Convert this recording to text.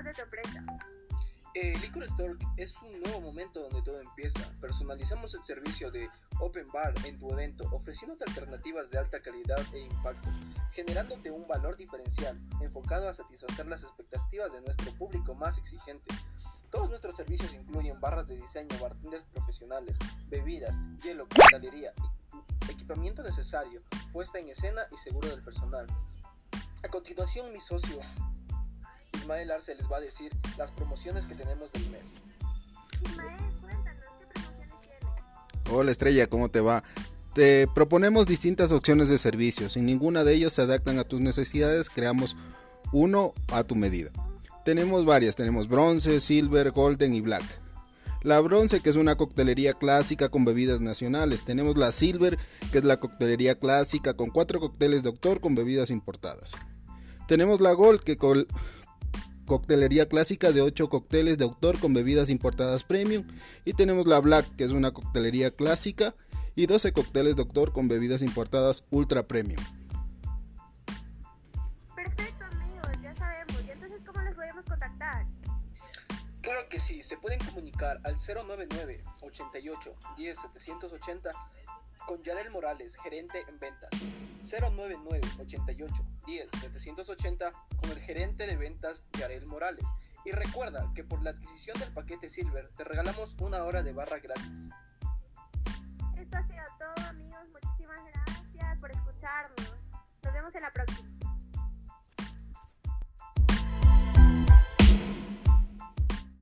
empresa. Eh, Liquor Store es un nuevo momento donde todo empieza. Personalizamos el servicio de Open Bar en tu evento, ofreciéndote alternativas de alta calidad e impacto, generándote un valor diferencial enfocado a satisfacer las expectativas de nuestro público más exigente. Todos nuestros servicios incluyen barras de diseño, bartenders profesionales, bebidas, hielo, cristalería, equipamiento necesario, puesta en escena y seguro del personal. A continuación, mi socio Ismael Arce les va a decir las promociones que tenemos del mes. Ismael, cuéntanos, ¿qué promociones tienes? Hola Estrella, ¿cómo te va? Te proponemos distintas opciones de servicios. Si ninguna de ellos se adaptan a tus necesidades, creamos uno a tu medida. Tenemos varias, tenemos bronce, silver, golden y black. La bronce, que es una coctelería clásica con bebidas nacionales. Tenemos la silver, que es la coctelería clásica con cuatro cócteles de autor con bebidas importadas. Tenemos la gold, que col coctelería clásica de 8 cócteles de autor con bebidas importadas premium. Y tenemos la Black, que es una coctelería clásica y 12 cócteles de autor con bebidas importadas ultra premium. Perfecto, amigos, ya sabemos. ¿Y entonces cómo les podemos contactar? Claro que sí, se pueden comunicar al 099 88 10 780 con Yarel Morales, gerente en ventas. 099 88 10 780 con el gerente de ventas Yarel Morales. Y recuerda que por la adquisición del paquete Silver te regalamos una hora de barra gratis. Esto ha sido todo, amigos. Muchísimas gracias por escucharnos.